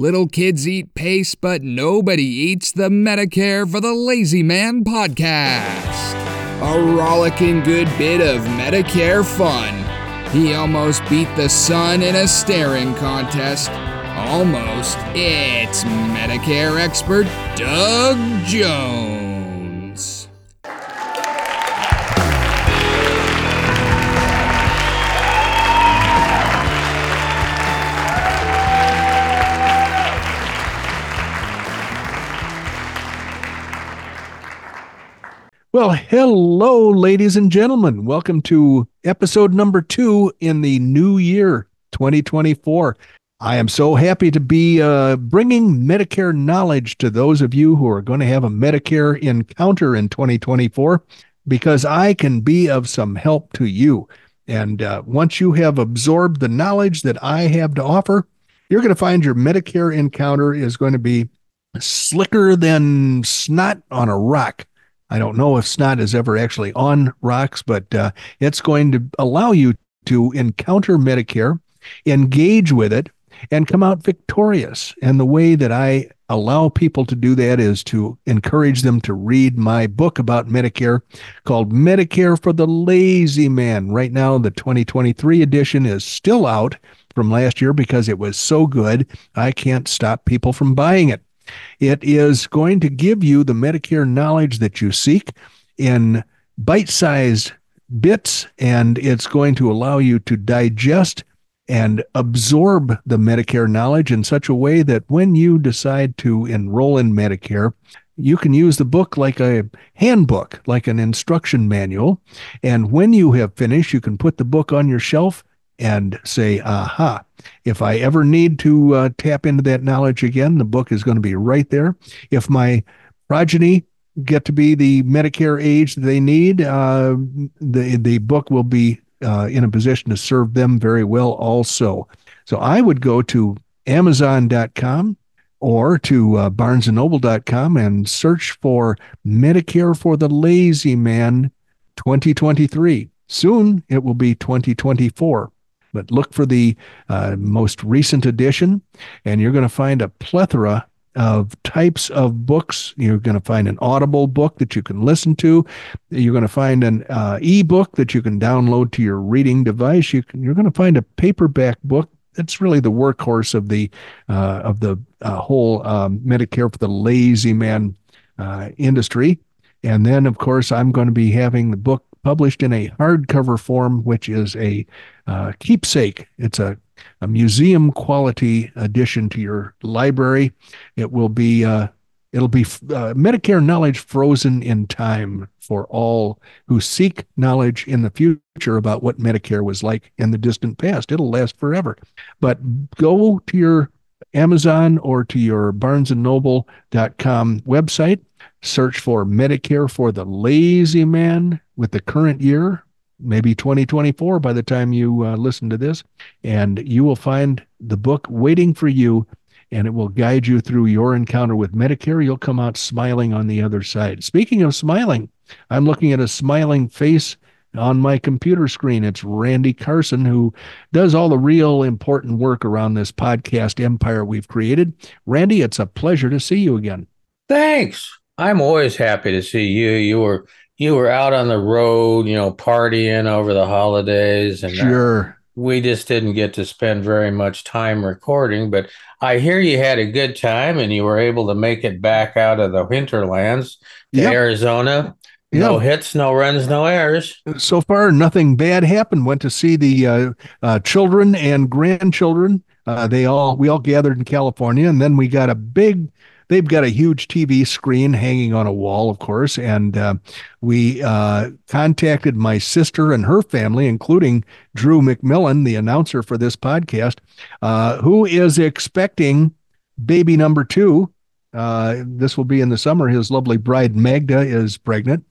Little kids eat paste, but nobody eats the Medicare for the Lazy Man podcast. A rollicking good bit of Medicare fun. He almost beat the sun in a staring contest. Almost. It's Medicare expert Doug Jones. Well, hello, ladies and gentlemen. Welcome to episode number two in the new year, 2024. I am so happy to be uh, bringing Medicare knowledge to those of you who are going to have a Medicare encounter in 2024 because I can be of some help to you. And uh, once you have absorbed the knowledge that I have to offer, you're going to find your Medicare encounter is going to be slicker than snot on a rock. I don't know if snot is ever actually on rocks, but uh, it's going to allow you to encounter Medicare, engage with it, and come out victorious. And the way that I allow people to do that is to encourage them to read my book about Medicare called Medicare for the Lazy Man. Right now, the 2023 edition is still out from last year because it was so good. I can't stop people from buying it. It is going to give you the Medicare knowledge that you seek in bite sized bits, and it's going to allow you to digest and absorb the Medicare knowledge in such a way that when you decide to enroll in Medicare, you can use the book like a handbook, like an instruction manual. And when you have finished, you can put the book on your shelf and say, aha, if I ever need to uh, tap into that knowledge again, the book is going to be right there. If my progeny get to be the Medicare age they need, uh, the, the book will be uh, in a position to serve them very well also. So I would go to Amazon.com or to uh, barnesandnoble.com and search for Medicare for the Lazy Man 2023. Soon it will be 2024 but look for the uh, most recent edition, and you're going to find a plethora of types of books. You're going to find an Audible book that you can listen to. You're going to find an uh, e-book that you can download to your reading device. You can, you're going to find a paperback book. That's really the workhorse of the uh, of the uh, whole um, Medicare for the lazy man uh, industry. And then, of course, I'm going to be having the book published in a hardcover form, which is a uh, keepsake. It's a, a museum quality addition to your library. It will be uh, it'll be uh, Medicare knowledge frozen in time for all who seek knowledge in the future about what Medicare was like in the distant past. It'll last forever. But go to your Amazon or to your barnesandnoble.com website, search for Medicare for the Lazy Man with the current year, maybe 2024 by the time you uh, listen to this, and you will find the book waiting for you and it will guide you through your encounter with Medicare. You'll come out smiling on the other side. Speaking of smiling, I'm looking at a smiling face on my computer screen. It's Randy Carson, who does all the real important work around this podcast empire we've created. Randy, it's a pleasure to see you again. Thanks. I'm always happy to see you. You were you were out on the road, you know, partying over the holidays, and uh, sure. we just didn't get to spend very much time recording. But I hear you had a good time, and you were able to make it back out of the hinterlands to yep. Arizona. No hits, no runs, no errors. So far, nothing bad happened. Went to see the uh, uh, children and grandchildren. Uh, they all we all gathered in California, and then we got a big they've got a huge TV screen hanging on a wall, of course. And uh, we uh, contacted my sister and her family, including Drew McMillan, the announcer for this podcast, uh, who is expecting baby number two. Uh, this will be in the summer. His lovely bride Magda is pregnant.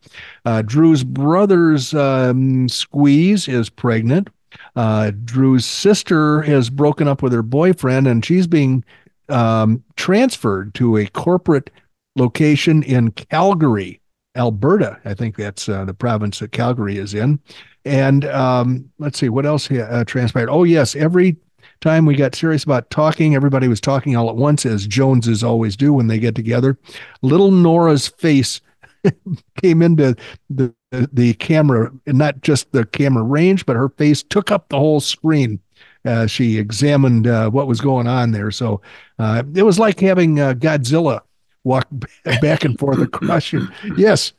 Uh, Drew's brother's um, squeeze is pregnant. Uh, Drew's sister has broken up with her boyfriend, and she's being um, transferred to a corporate location in Calgary, Alberta. I think that's uh, the province that Calgary is in. And um, let's see what else uh, transpired. Oh yes, every time we got serious about talking, everybody was talking all at once, as Joneses always do when they get together. Little Nora's face came into the the camera, not just the camera range, but her face took up the whole screen. Uh, she examined uh, what was going on there. So uh, it was like having uh, Godzilla walk back and forth across you. Yes,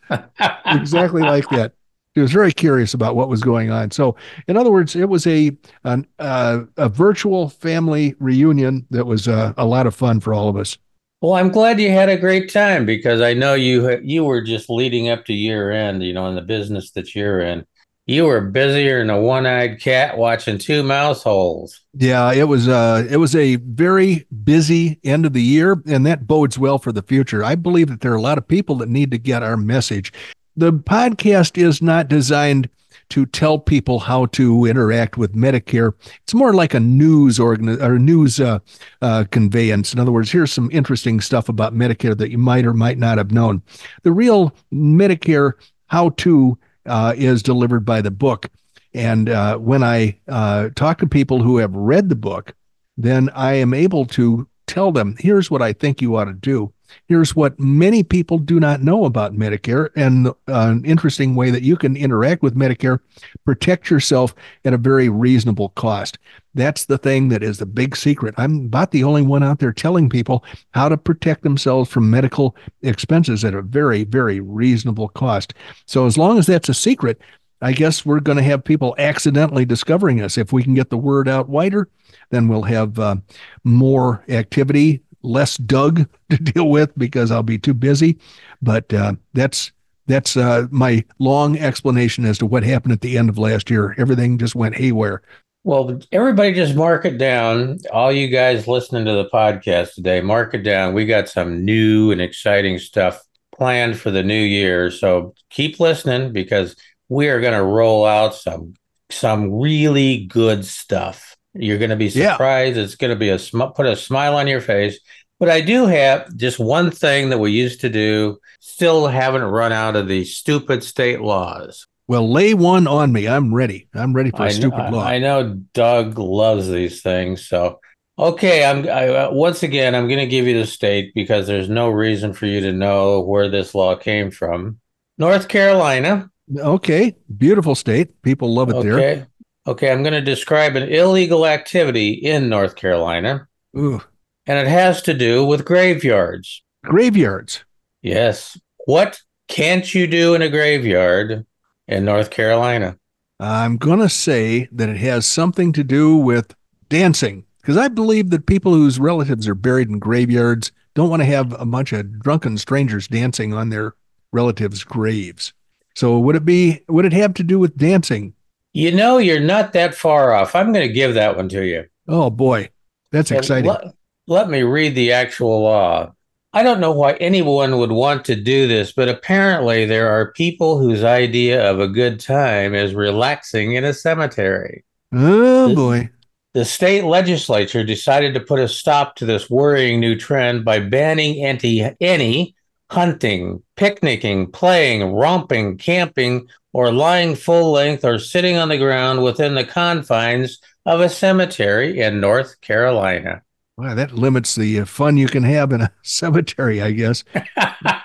exactly like that. She was very curious about what was going on. So, in other words, it was a an, uh, a virtual family reunion that was uh, a lot of fun for all of us. Well, I'm glad you had a great time because I know you you were just leading up to year end. You know, in the business that you're in, you were busier than a one-eyed cat watching two mouse holes. Yeah, it was uh it was a very busy end of the year and that bodes well for the future. I believe that there are a lot of people that need to get our message. The podcast is not designed to tell people how to interact with Medicare. It's more like a news organ or news uh, uh, conveyance. In other words, here's some interesting stuff about Medicare that you might or might not have known. The real Medicare how to uh, is delivered by the book. And uh, when I uh, talk to people who have read the book, then I am able to tell them, here's what I think you ought to do. Here's what many people do not know about Medicare, and uh, an interesting way that you can interact with Medicare, protect yourself at a very reasonable cost. That's the thing that is the big secret. I'm about the only one out there telling people how to protect themselves from medical expenses at a very, very reasonable cost. So, as long as that's a secret, I guess we're going to have people accidentally discovering us. If we can get the word out wider, then we'll have uh, more activity, less Doug to deal with because I'll be too busy. But uh, that's that's uh, my long explanation as to what happened at the end of last year. Everything just went haywire. Well, everybody just mark it down. All you guys listening to the podcast today, mark it down. We got some new and exciting stuff planned for the new year. So keep listening because we are going to roll out some some really good stuff. You're going to be surprised. Yeah. It's going to be a sm- put a smile on your face. But I do have just one thing that we used to do. Still haven't run out of the stupid state laws. Well, lay one on me. I'm ready. I'm ready for a stupid law. I know Doug loves these things. So, okay, I'm I, uh, once again I'm going to give you the state because there's no reason for you to know where this law came from. North Carolina. Okay, beautiful state. People love it okay. there. Okay, I'm going to describe an illegal activity in North Carolina. Ooh. And it has to do with graveyards. Graveyards. Yes. What can't you do in a graveyard in North Carolina? I'm going to say that it has something to do with dancing because I believe that people whose relatives are buried in graveyards don't want to have a bunch of drunken strangers dancing on their relatives' graves. So would it be would it have to do with dancing? You know, you're not that far off. I'm going to give that one to you. Oh boy, that's exciting. Let, let me read the actual law. I don't know why anyone would want to do this, but apparently there are people whose idea of a good time is relaxing in a cemetery. Oh boy. The state legislature decided to put a stop to this worrying new trend by banning anti- any hunting, picnicking, playing, romping, camping, or lying full length or sitting on the ground within the confines of a cemetery in North Carolina. Wow, that limits the uh, fun you can have in a cemetery, I guess.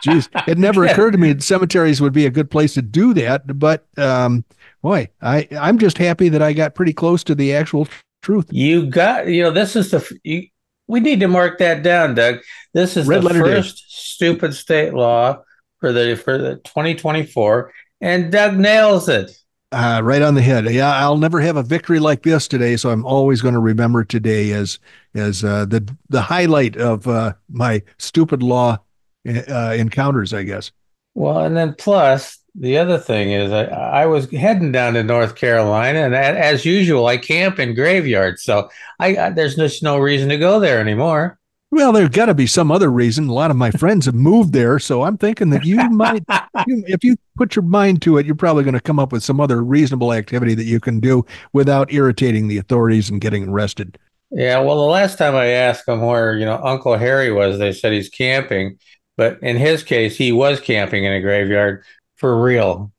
Jeez, it never occurred to me that cemeteries would be a good place to do that. But um, boy, I I'm just happy that I got pretty close to the actual truth. You got, you know, this is the you, we need to mark that down, Doug. This is Red the first day. stupid state law for the for the 2024, and Doug nails it. Uh, right on the head. Yeah, I'll never have a victory like this today, so I'm always going to remember today as as uh, the the highlight of uh, my stupid law uh, encounters, I guess. Well, and then plus the other thing is, I, I was heading down to North Carolina, and as usual, I camp in graveyards, so I, I there's just no reason to go there anymore. Well, there's got to be some other reason. A lot of my friends have moved there, so I'm thinking that you might, you, if you put your mind to it, you're probably going to come up with some other reasonable activity that you can do without irritating the authorities and getting arrested. Yeah, well, the last time I asked them where you know Uncle Harry was, they said he's camping, but in his case, he was camping in a graveyard for real.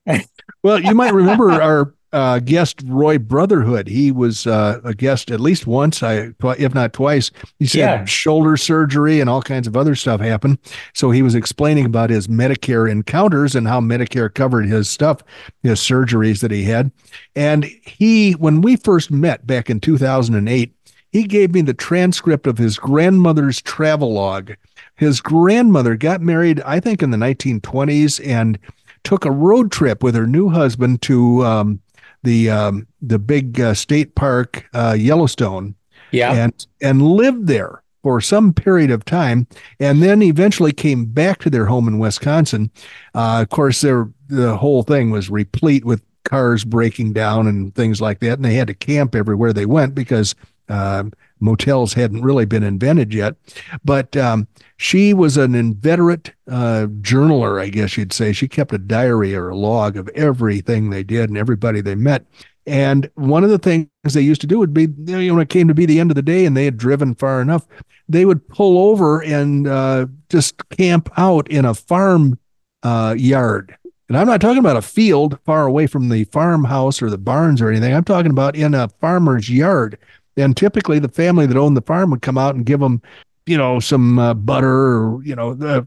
well, you might remember our uh, guest Roy Brotherhood. He was uh, a guest at least once, I if not twice. He said yeah. shoulder surgery and all kinds of other stuff happened. So he was explaining about his Medicare encounters and how Medicare covered his stuff, his surgeries that he had. And he, when we first met back in 2008, he gave me the transcript of his grandmother's travel log. His grandmother got married, I think, in the 1920s and took a road trip with her new husband to um, the um, the big uh, state park uh, Yellowstone. Yeah, and and lived there for some period of time, and then eventually came back to their home in Wisconsin. Uh, of course, their the whole thing was replete with cars breaking down and things like that, and they had to camp everywhere they went because uh, motels hadn't really been invented yet. But um, she was an inveterate uh, journaler, I guess you'd say. She kept a diary or a log of everything they did and everybody they met. And one of the things they used to do would be, you know, when it came to be the end of the day and they had driven far enough, they would pull over and uh, just camp out in a farm uh, yard. And I'm not talking about a field far away from the farmhouse or the barns or anything. I'm talking about in a farmer's yard and typically the family that owned the farm would come out and give them, you know, some uh, butter or, you know, the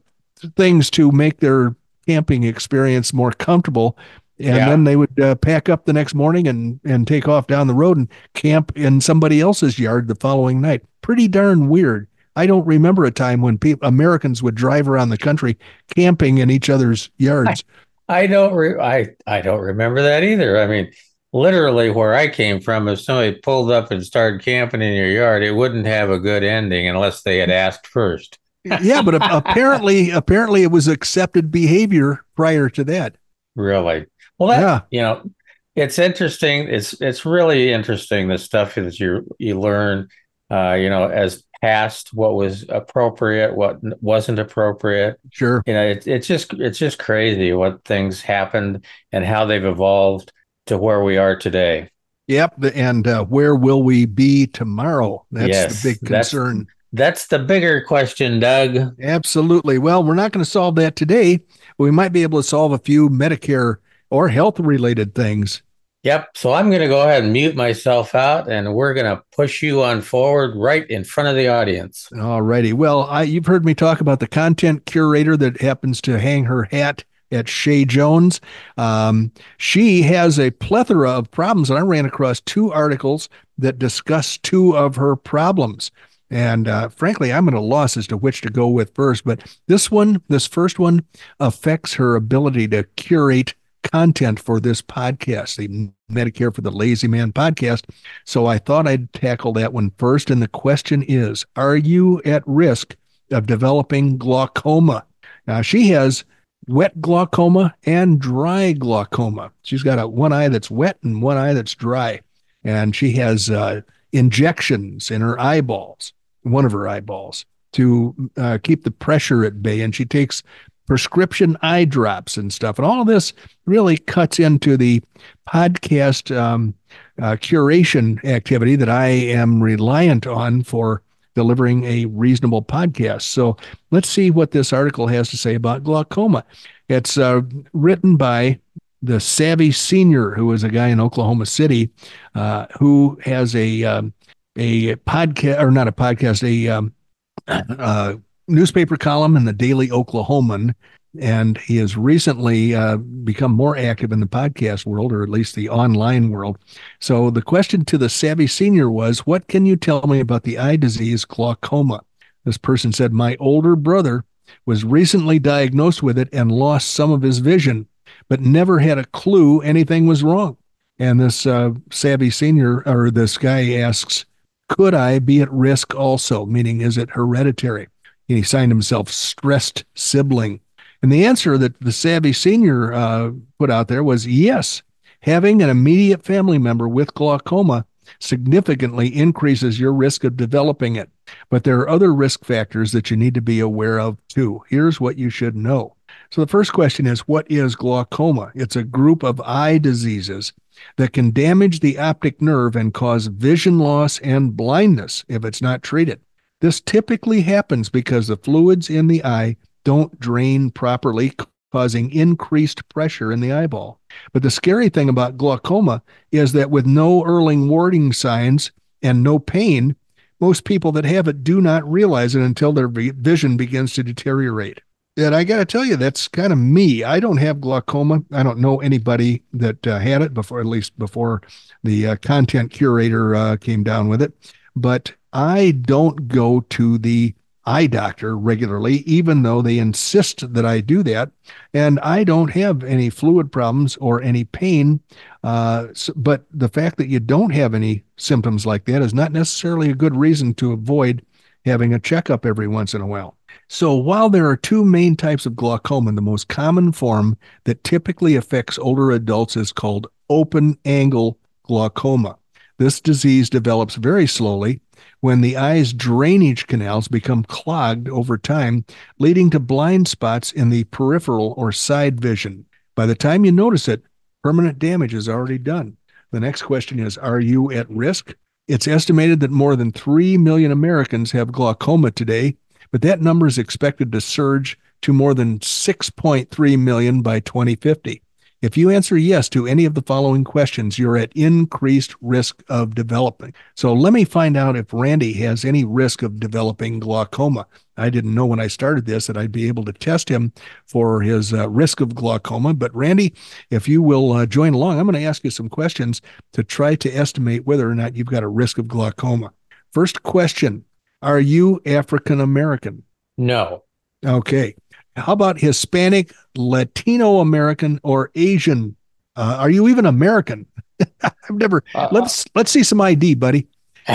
things to make their camping experience more comfortable. And yeah. then they would uh, pack up the next morning and, and take off down the road and camp in somebody else's yard the following night. Pretty darn weird. I don't remember a time when people, Americans would drive around the country camping in each other's yards. I, I don't re- I I don't remember that either. I mean, literally where I came from, if somebody pulled up and started camping in your yard, it wouldn't have a good ending unless they had asked first. yeah, but apparently, apparently, it was accepted behavior prior to that. Really? Well, that, yeah. you know, it's interesting. It's it's really interesting the stuff that you you learn. Uh, you know, as past what was appropriate, what wasn't appropriate. Sure. You know, it, it's just it's just crazy what things happened and how they've evolved to where we are today. Yep. And uh, where will we be tomorrow? That's yes, the big concern. That's, that's the bigger question, Doug. Absolutely. Well, we're not going to solve that today. But we might be able to solve a few Medicare or health related things. Yep. So I'm going to go ahead and mute myself out, and we're going to push you on forward right in front of the audience. All righty. Well, I, you've heard me talk about the content curator that happens to hang her hat at Chez Jones. Um, she has a plethora of problems, and I ran across two articles that discuss two of her problems. And uh, frankly, I'm at a loss as to which to go with first. But this one, this first one, affects her ability to curate content for this podcast, the Medicare for the Lazy Man podcast. So I thought I'd tackle that one first. And the question is Are you at risk of developing glaucoma? Now, she has wet glaucoma and dry glaucoma. She's got a one eye that's wet and one eye that's dry, and she has uh, injections in her eyeballs, one of her eyeballs, to uh, keep the pressure at bay. And she takes prescription eye drops and stuff. And all this really cuts into the podcast um, uh, curation activity that I am reliant on for delivering a reasonable podcast. So let's see what this article has to say about glaucoma. It's uh, written by the Savvy Senior, who is a guy in Oklahoma City, uh, who has a um, a podcast or not a podcast, a um, uh, newspaper column in the Daily Oklahoman and he has recently uh, become more active in the podcast world, or at least the online world. So the question to the savvy senior was, "What can you tell me about the eye disease glaucoma?" This person said, "My older brother was recently diagnosed with it and lost some of his vision, but never had a clue anything was wrong." And this uh, savvy senior, or this guy asks, "Could I be at risk also? Meaning, is it hereditary?" And he signed himself stressed sibling. And the answer that the Savvy Senior uh, put out there was yes, having an immediate family member with glaucoma significantly increases your risk of developing it. But there are other risk factors that you need to be aware of too. Here's what you should know. So the first question is what is glaucoma? It's a group of eye diseases that can damage the optic nerve and cause vision loss and blindness if it's not treated. This typically happens because the fluids in the eye don't drain properly, causing increased pressure in the eyeball. But the scary thing about glaucoma is that with no early warning signs and no pain, most people that have it do not realize it until their vision begins to deteriorate. And I got to tell you, that's kind of me. I don't have glaucoma. I don't know anybody that uh, had it before, at least before the uh, content curator uh, came down with it. But I don't go to the eye doctor regularly, even though they insist that I do that. And I don't have any fluid problems or any pain. Uh, but the fact that you don't have any symptoms like that is not necessarily a good reason to avoid having a checkup every once in a while. So, while there are two main types of glaucoma, the most common form that typically affects older adults is called open angle glaucoma. This disease develops very slowly when the eye's drainage canals become clogged over time, leading to blind spots in the peripheral or side vision. By the time you notice it, permanent damage is already done. The next question is Are you at risk? It's estimated that more than 3 million Americans have glaucoma today, but that number is expected to surge to more than 6.3 million by 2050. If you answer yes to any of the following questions, you're at increased risk of developing. So let me find out if Randy has any risk of developing glaucoma. I didn't know when I started this that I'd be able to test him for his uh, risk of glaucoma. But Randy, if you will uh, join along, I'm going to ask you some questions to try to estimate whether or not you've got a risk of glaucoma. First question Are you African American? No. Okay. How about Hispanic, Latino American, or Asian? Uh, are you even American? I've never. Uh, let's let's see some ID, buddy.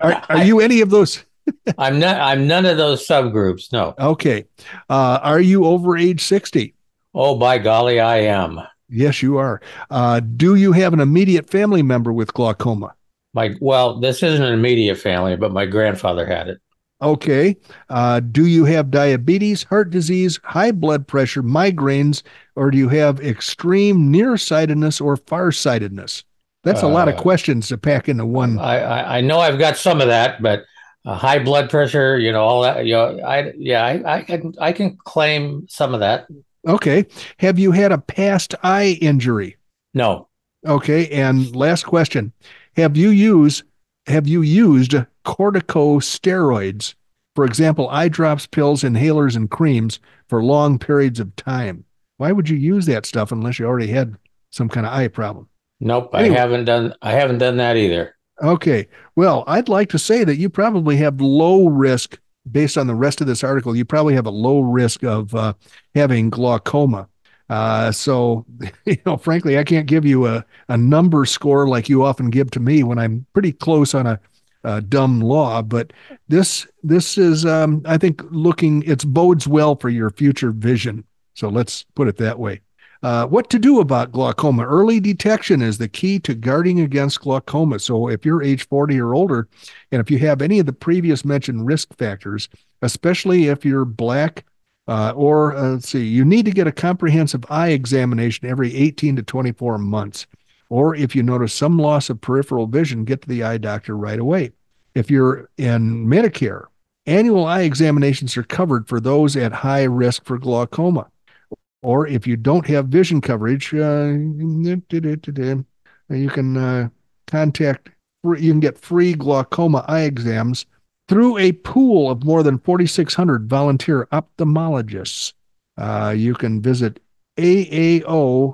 are, are you any of those? I'm not. I'm none of those subgroups. No. Okay. Uh, are you over age sixty? Oh, by golly, I am. Yes, you are. Uh, do you have an immediate family member with glaucoma? My well, this isn't an immediate family, but my grandfather had it. Okay. Uh, do you have diabetes, heart disease, high blood pressure, migraines, or do you have extreme nearsightedness or farsightedness? That's a uh, lot of uh, questions to pack into one. I, I, I know I've got some of that, but uh, high blood pressure, you know, all that. You know, I yeah, I, I can I can claim some of that. Okay. Have you had a past eye injury? No. Okay. And last question: Have you used have you used corticosteroids, for example, eye drops, pills, inhalers, and creams for long periods of time? Why would you use that stuff unless you already had some kind of eye problem? Nope, anyway. I haven't done I haven't done that either. Okay. Well, I'd like to say that you probably have low risk based on the rest of this article. You probably have a low risk of uh, having glaucoma. Uh, so, you know, frankly, I can't give you a, a number score like you often give to me when I'm pretty close on a, a dumb law. But this this is, um, I think, looking it bodes well for your future vision. So let's put it that way. Uh, what to do about glaucoma? Early detection is the key to guarding against glaucoma. So, if you're age 40 or older, and if you have any of the previous mentioned risk factors, especially if you're black, uh, or uh, let's see, you need to get a comprehensive eye examination every 18 to 24 months. Or if you notice some loss of peripheral vision, get to the eye doctor right away. If you're in Medicare, annual eye examinations are covered for those at high risk for glaucoma. Or if you don't have vision coverage, uh, you can uh, contact, you can get free glaucoma eye exams through a pool of more than 4,600 volunteer ophthalmologists. Uh, you can visit aao.org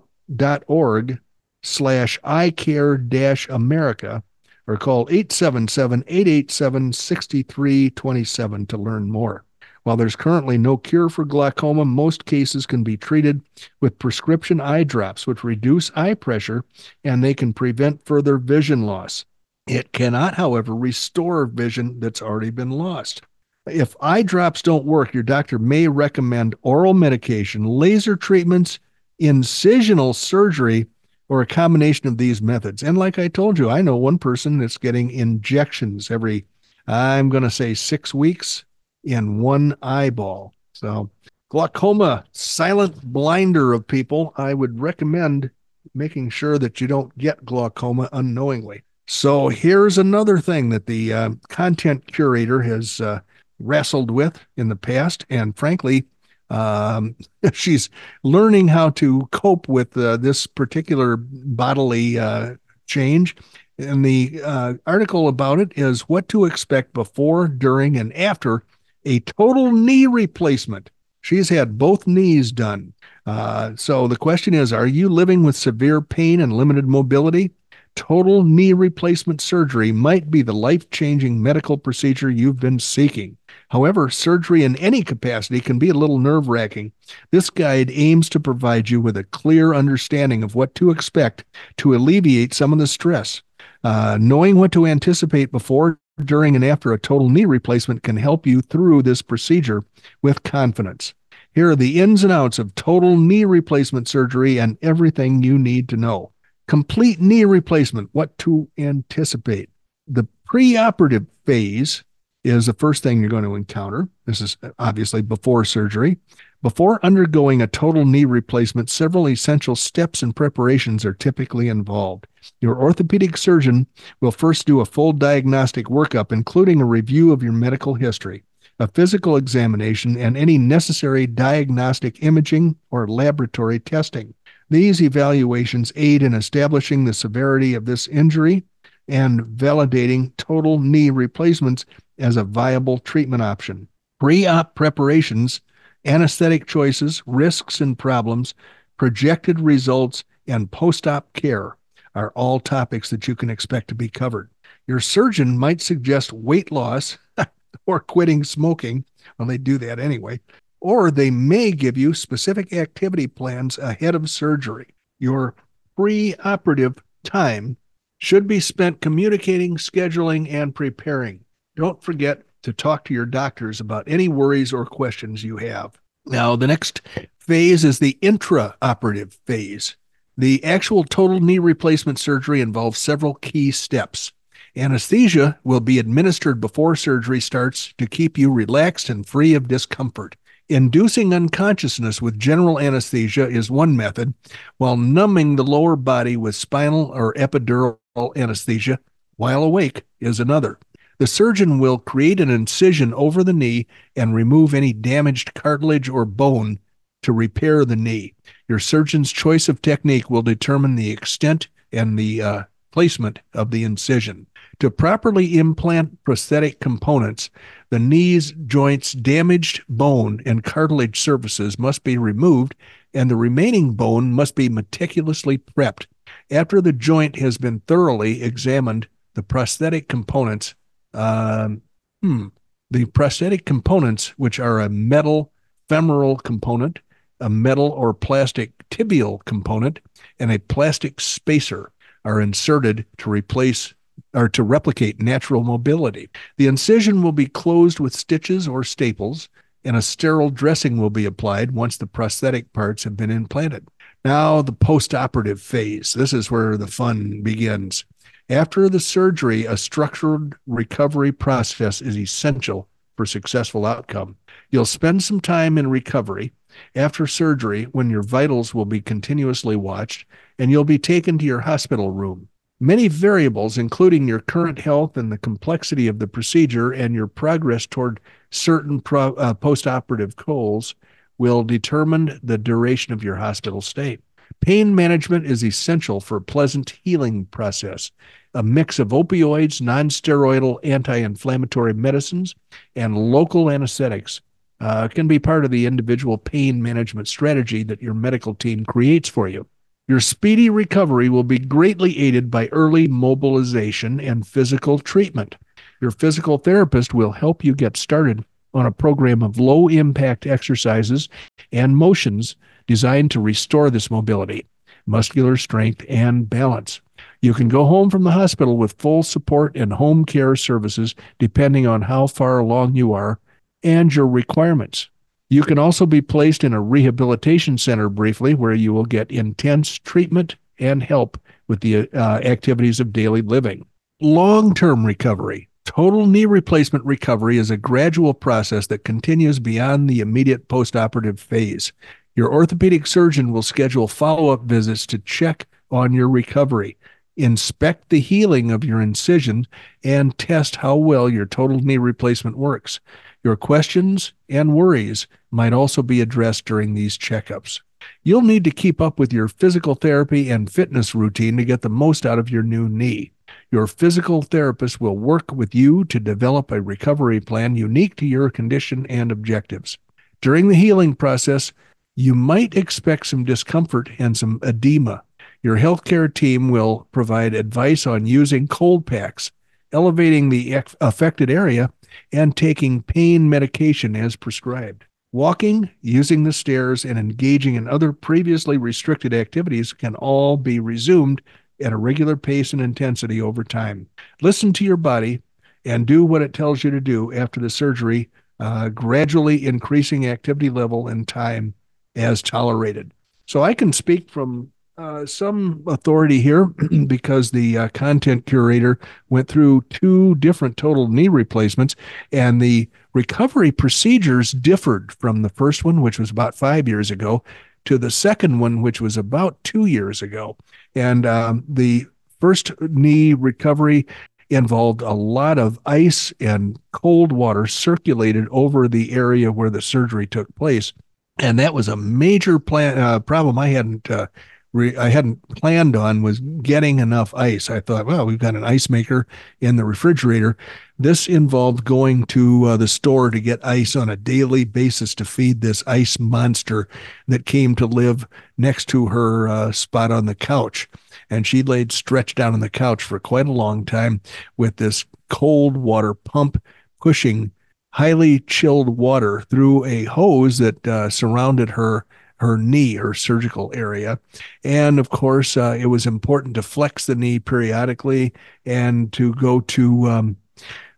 slash eyecare dash America or call 877-887-6327 to learn more. While there's currently no cure for glaucoma, most cases can be treated with prescription eye drops, which reduce eye pressure and they can prevent further vision loss. It cannot, however, restore vision that's already been lost. If eye drops don't work, your doctor may recommend oral medication, laser treatments, incisional surgery, or a combination of these methods. And like I told you, I know one person that's getting injections every, I'm going to say six weeks in one eyeball. So, glaucoma, silent blinder of people, I would recommend making sure that you don't get glaucoma unknowingly. So here's another thing that the uh, content curator has uh, wrestled with in the past, and frankly, Um, she's learning how to cope with uh, this particular bodily uh, change. And the uh, article about it is what to expect before, during, and after a total knee replacement. She's had both knees done. Uh, so the question is Are you living with severe pain and limited mobility? Total knee replacement surgery might be the life changing medical procedure you've been seeking. However, surgery in any capacity can be a little nerve wracking. This guide aims to provide you with a clear understanding of what to expect to alleviate some of the stress. Uh, knowing what to anticipate before, during, and after a total knee replacement can help you through this procedure with confidence. Here are the ins and outs of total knee replacement surgery and everything you need to know. Complete knee replacement, what to anticipate. The preoperative phase is the first thing you're going to encounter. This is uh, obviously before surgery. Before undergoing a total knee replacement, several essential steps and preparations are typically involved. Your orthopedic surgeon will first do a full diagnostic workup, including a review of your medical history, a physical examination, and any necessary diagnostic imaging or laboratory testing. These evaluations aid in establishing the severity of this injury and validating total knee replacements as a viable treatment option. Pre op preparations anesthetic choices, risks and problems, projected results, and post op care are all topics that you can expect to be covered. Your surgeon might suggest weight loss or quitting smoking. Well, they do that anyway. Or they may give you specific activity plans ahead of surgery. Your pre operative time should be spent communicating, scheduling, and preparing. Don't forget to talk to your doctors about any worries or questions you have. Now, the next phase is the intraoperative phase. The actual total knee replacement surgery involves several key steps. Anesthesia will be administered before surgery starts to keep you relaxed and free of discomfort. Inducing unconsciousness with general anesthesia is one method, while numbing the lower body with spinal or epidural anesthesia while awake is another. The surgeon will create an incision over the knee and remove any damaged cartilage or bone to repair the knee. Your surgeon's choice of technique will determine the extent and the uh, placement of the incision. To properly implant prosthetic components, the knees, joints, damaged bone, and cartilage surfaces must be removed, and the remaining bone must be meticulously prepped. After the joint has been thoroughly examined, the prosthetic components um, hmm, the prosthetic components, which are a metal femoral component, a metal or plastic tibial component, and a plastic spacer, are inserted to replace or to replicate natural mobility. The incision will be closed with stitches or staples, and a sterile dressing will be applied once the prosthetic parts have been implanted. Now, the post-operative phase. This is where the fun begins. After the surgery, a structured recovery process is essential for successful outcome. You'll spend some time in recovery after surgery when your vitals will be continuously watched and you'll be taken to your hospital room. Many variables, including your current health and the complexity of the procedure and your progress toward certain pro, uh, postoperative goals, will determine the duration of your hospital stay. Pain management is essential for a pleasant healing process a mix of opioids, nonsteroidal anti inflammatory medicines, and local anesthetics uh, can be part of the individual pain management strategy that your medical team creates for you. Your speedy recovery will be greatly aided by early mobilization and physical treatment. Your physical therapist will help you get started on a program of low impact exercises and motions designed to restore this mobility, muscular strength, and balance. You can go home from the hospital with full support and home care services depending on how far along you are and your requirements. You can also be placed in a rehabilitation center briefly where you will get intense treatment and help with the uh, activities of daily living. Long term recovery. Total knee replacement recovery is a gradual process that continues beyond the immediate postoperative phase. Your orthopedic surgeon will schedule follow up visits to check on your recovery inspect the healing of your incision, and test how well your total knee replacement works. Your questions and worries might also be addressed during these checkups. You'll need to keep up with your physical therapy and fitness routine to get the most out of your new knee. Your physical therapist will work with you to develop a recovery plan unique to your condition and objectives. During the healing process, you might expect some discomfort and some edema. Your healthcare team will provide advice on using cold packs, elevating the affected area, and taking pain medication as prescribed. Walking, using the stairs, and engaging in other previously restricted activities can all be resumed at a regular pace and intensity over time. Listen to your body and do what it tells you to do after the surgery, uh, gradually increasing activity level and time as tolerated. So I can speak from uh, some authority here because the uh, content curator went through two different total knee replacements, and the recovery procedures differed from the first one, which was about five years ago, to the second one, which was about two years ago. And um, the first knee recovery involved a lot of ice and cold water circulated over the area where the surgery took place. And that was a major plan, uh, problem I hadn't uh, re- I hadn't planned on was getting enough ice. I thought, well, we've got an ice maker in the refrigerator. This involved going to uh, the store to get ice on a daily basis to feed this ice monster that came to live next to her uh, spot on the couch. And she laid stretched out on the couch for quite a long time with this cold water pump pushing highly chilled water through a hose that uh, surrounded her her knee, her surgical area. And of course, uh, it was important to flex the knee periodically and to go to um,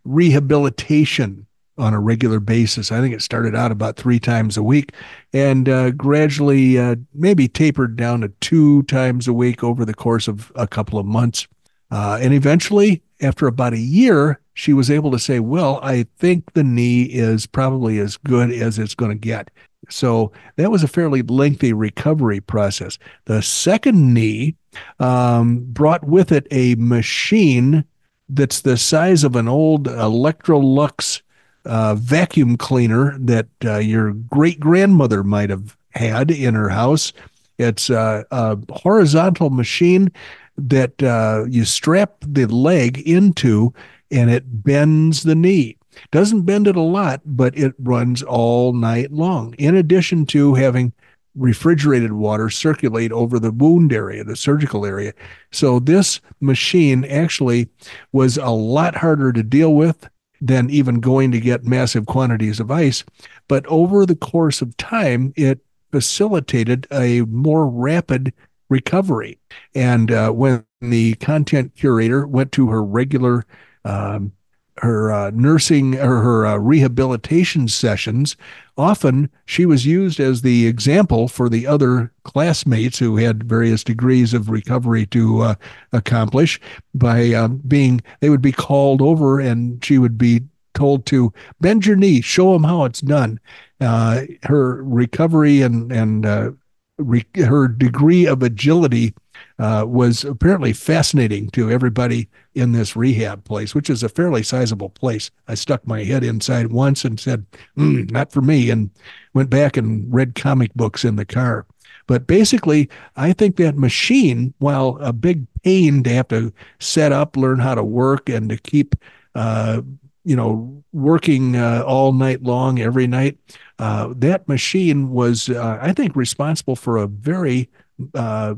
rehabilitation on a regular basis. I think it started out about three times a week and uh, gradually uh, maybe tapered down to two times a week over the course of a couple of months. Uh, and eventually, after about a year, she was able to say, Well, I think the knee is probably as good as it's going to get. So that was a fairly lengthy recovery process. The second knee um, brought with it a machine that's the size of an old Electrolux uh, vacuum cleaner that uh, your great grandmother might have had in her house. It's a, a horizontal machine that uh, you strap the leg into and it bends the knee. Doesn't bend it a lot, but it runs all night long. In addition to having refrigerated water circulate over the wound area, the surgical area. So this machine actually was a lot harder to deal with than even going to get massive quantities of ice. But over the course of time, it facilitated a more rapid recovery. And uh, when the content curator went to her regular um, her uh, nursing or her uh, rehabilitation sessions, often she was used as the example for the other classmates who had various degrees of recovery to uh, accomplish by um, being, they would be called over and she would be told to bend your knee, show them how it's done. Uh, her recovery and, and uh, re- her degree of agility uh, was apparently fascinating to everybody in this rehab place, which is a fairly sizable place. I stuck my head inside once and said, mm, not for me, and went back and read comic books in the car. But basically, I think that machine, while a big pain to have to set up, learn how to work, and to keep, uh, you know, working uh, all night long, every night, uh, that machine was, uh, I think, responsible for a very uh,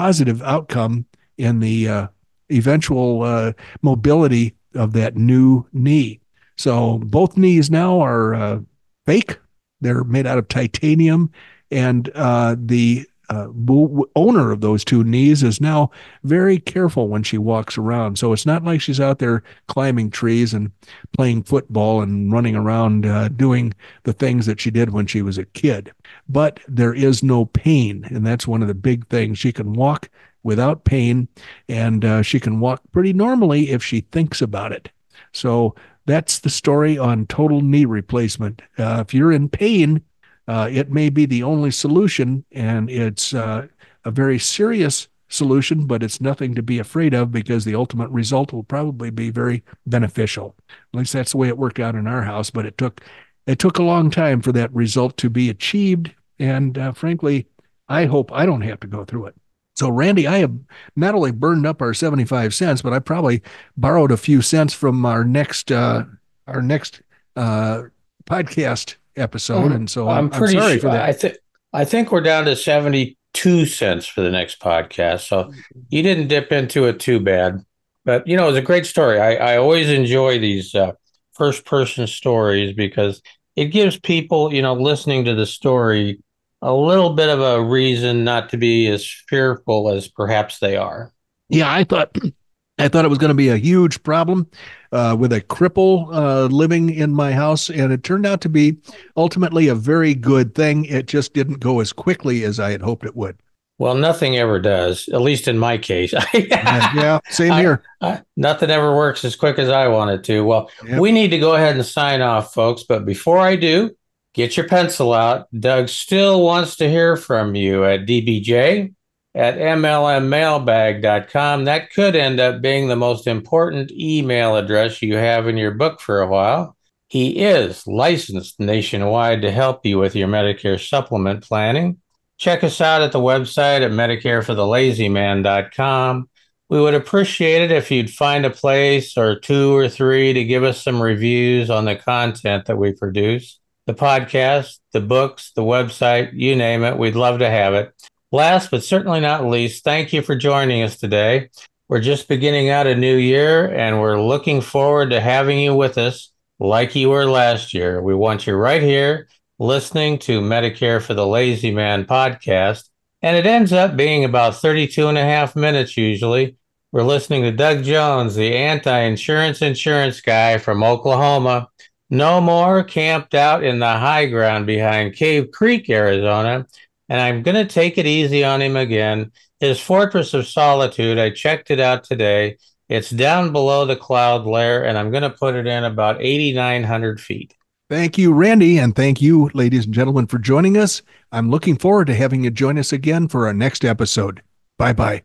positive outcome in the uh, eventual uh, mobility of that new knee. So both knees now are uh, fake. They're made out of titanium, and uh, the uh, owner of those two knees is now very careful when she walks around. So it's not like she's out there climbing trees and playing football and running around uh, doing the things that she did when she was a kid. But there is no pain, and that's one of the big things. She can walk without pain, and uh, she can walk pretty normally if she thinks about it. So that's the story on total knee replacement. Uh, if you're in pain, uh, it may be the only solution, and it's uh, a very serious solution, but it's nothing to be afraid of because the ultimate result will probably be very beneficial. At least that's the way it worked out in our house, but it took it took a long time for that result to be achieved. And uh, frankly, I hope I don't have to go through it. So, Randy, I have not only burned up our 75 cents, but I probably borrowed a few cents from our next uh, our next uh, podcast episode. And so I'm, I'm pretty I'm sorry sure, for that. I, th- I think we're down to 72 cents for the next podcast. So you didn't dip into it too bad. But, you know, it was a great story. I, I always enjoy these uh, first person stories because it gives people, you know, listening to the story a little bit of a reason not to be as fearful as perhaps they are. Yeah, I thought I thought it was going to be a huge problem uh, with a cripple uh, living in my house, and it turned out to be ultimately a very good thing. It just didn't go as quickly as I had hoped it would. Well, nothing ever does, at least in my case. yeah, same here. I, I, nothing ever works as quick as I want it to. Well, yep. we need to go ahead and sign off, folks. But before I do, get your pencil out. Doug still wants to hear from you at DBJ at mlmmailbag.com. That could end up being the most important email address you have in your book for a while. He is licensed nationwide to help you with your Medicare supplement planning. Check us out at the website at medicareforthelazyman.com. We would appreciate it if you'd find a place or two or three to give us some reviews on the content that we produce. The podcast, the books, the website, you name it, we'd love to have it. Last but certainly not least, thank you for joining us today. We're just beginning out a new year and we're looking forward to having you with us like you were last year. We want you right here listening to Medicare for the Lazy Man podcast, and it ends up being about 32 and a half minutes usually. We're listening to Doug Jones, the anti insurance insurance guy from Oklahoma. No more camped out in the high ground behind Cave Creek, Arizona. And I'm going to take it easy on him again. His Fortress of Solitude, I checked it out today. It's down below the cloud layer, and I'm going to put it in about 8,900 feet. Thank you, Randy, and thank you, ladies and gentlemen, for joining us. I'm looking forward to having you join us again for our next episode. Bye bye.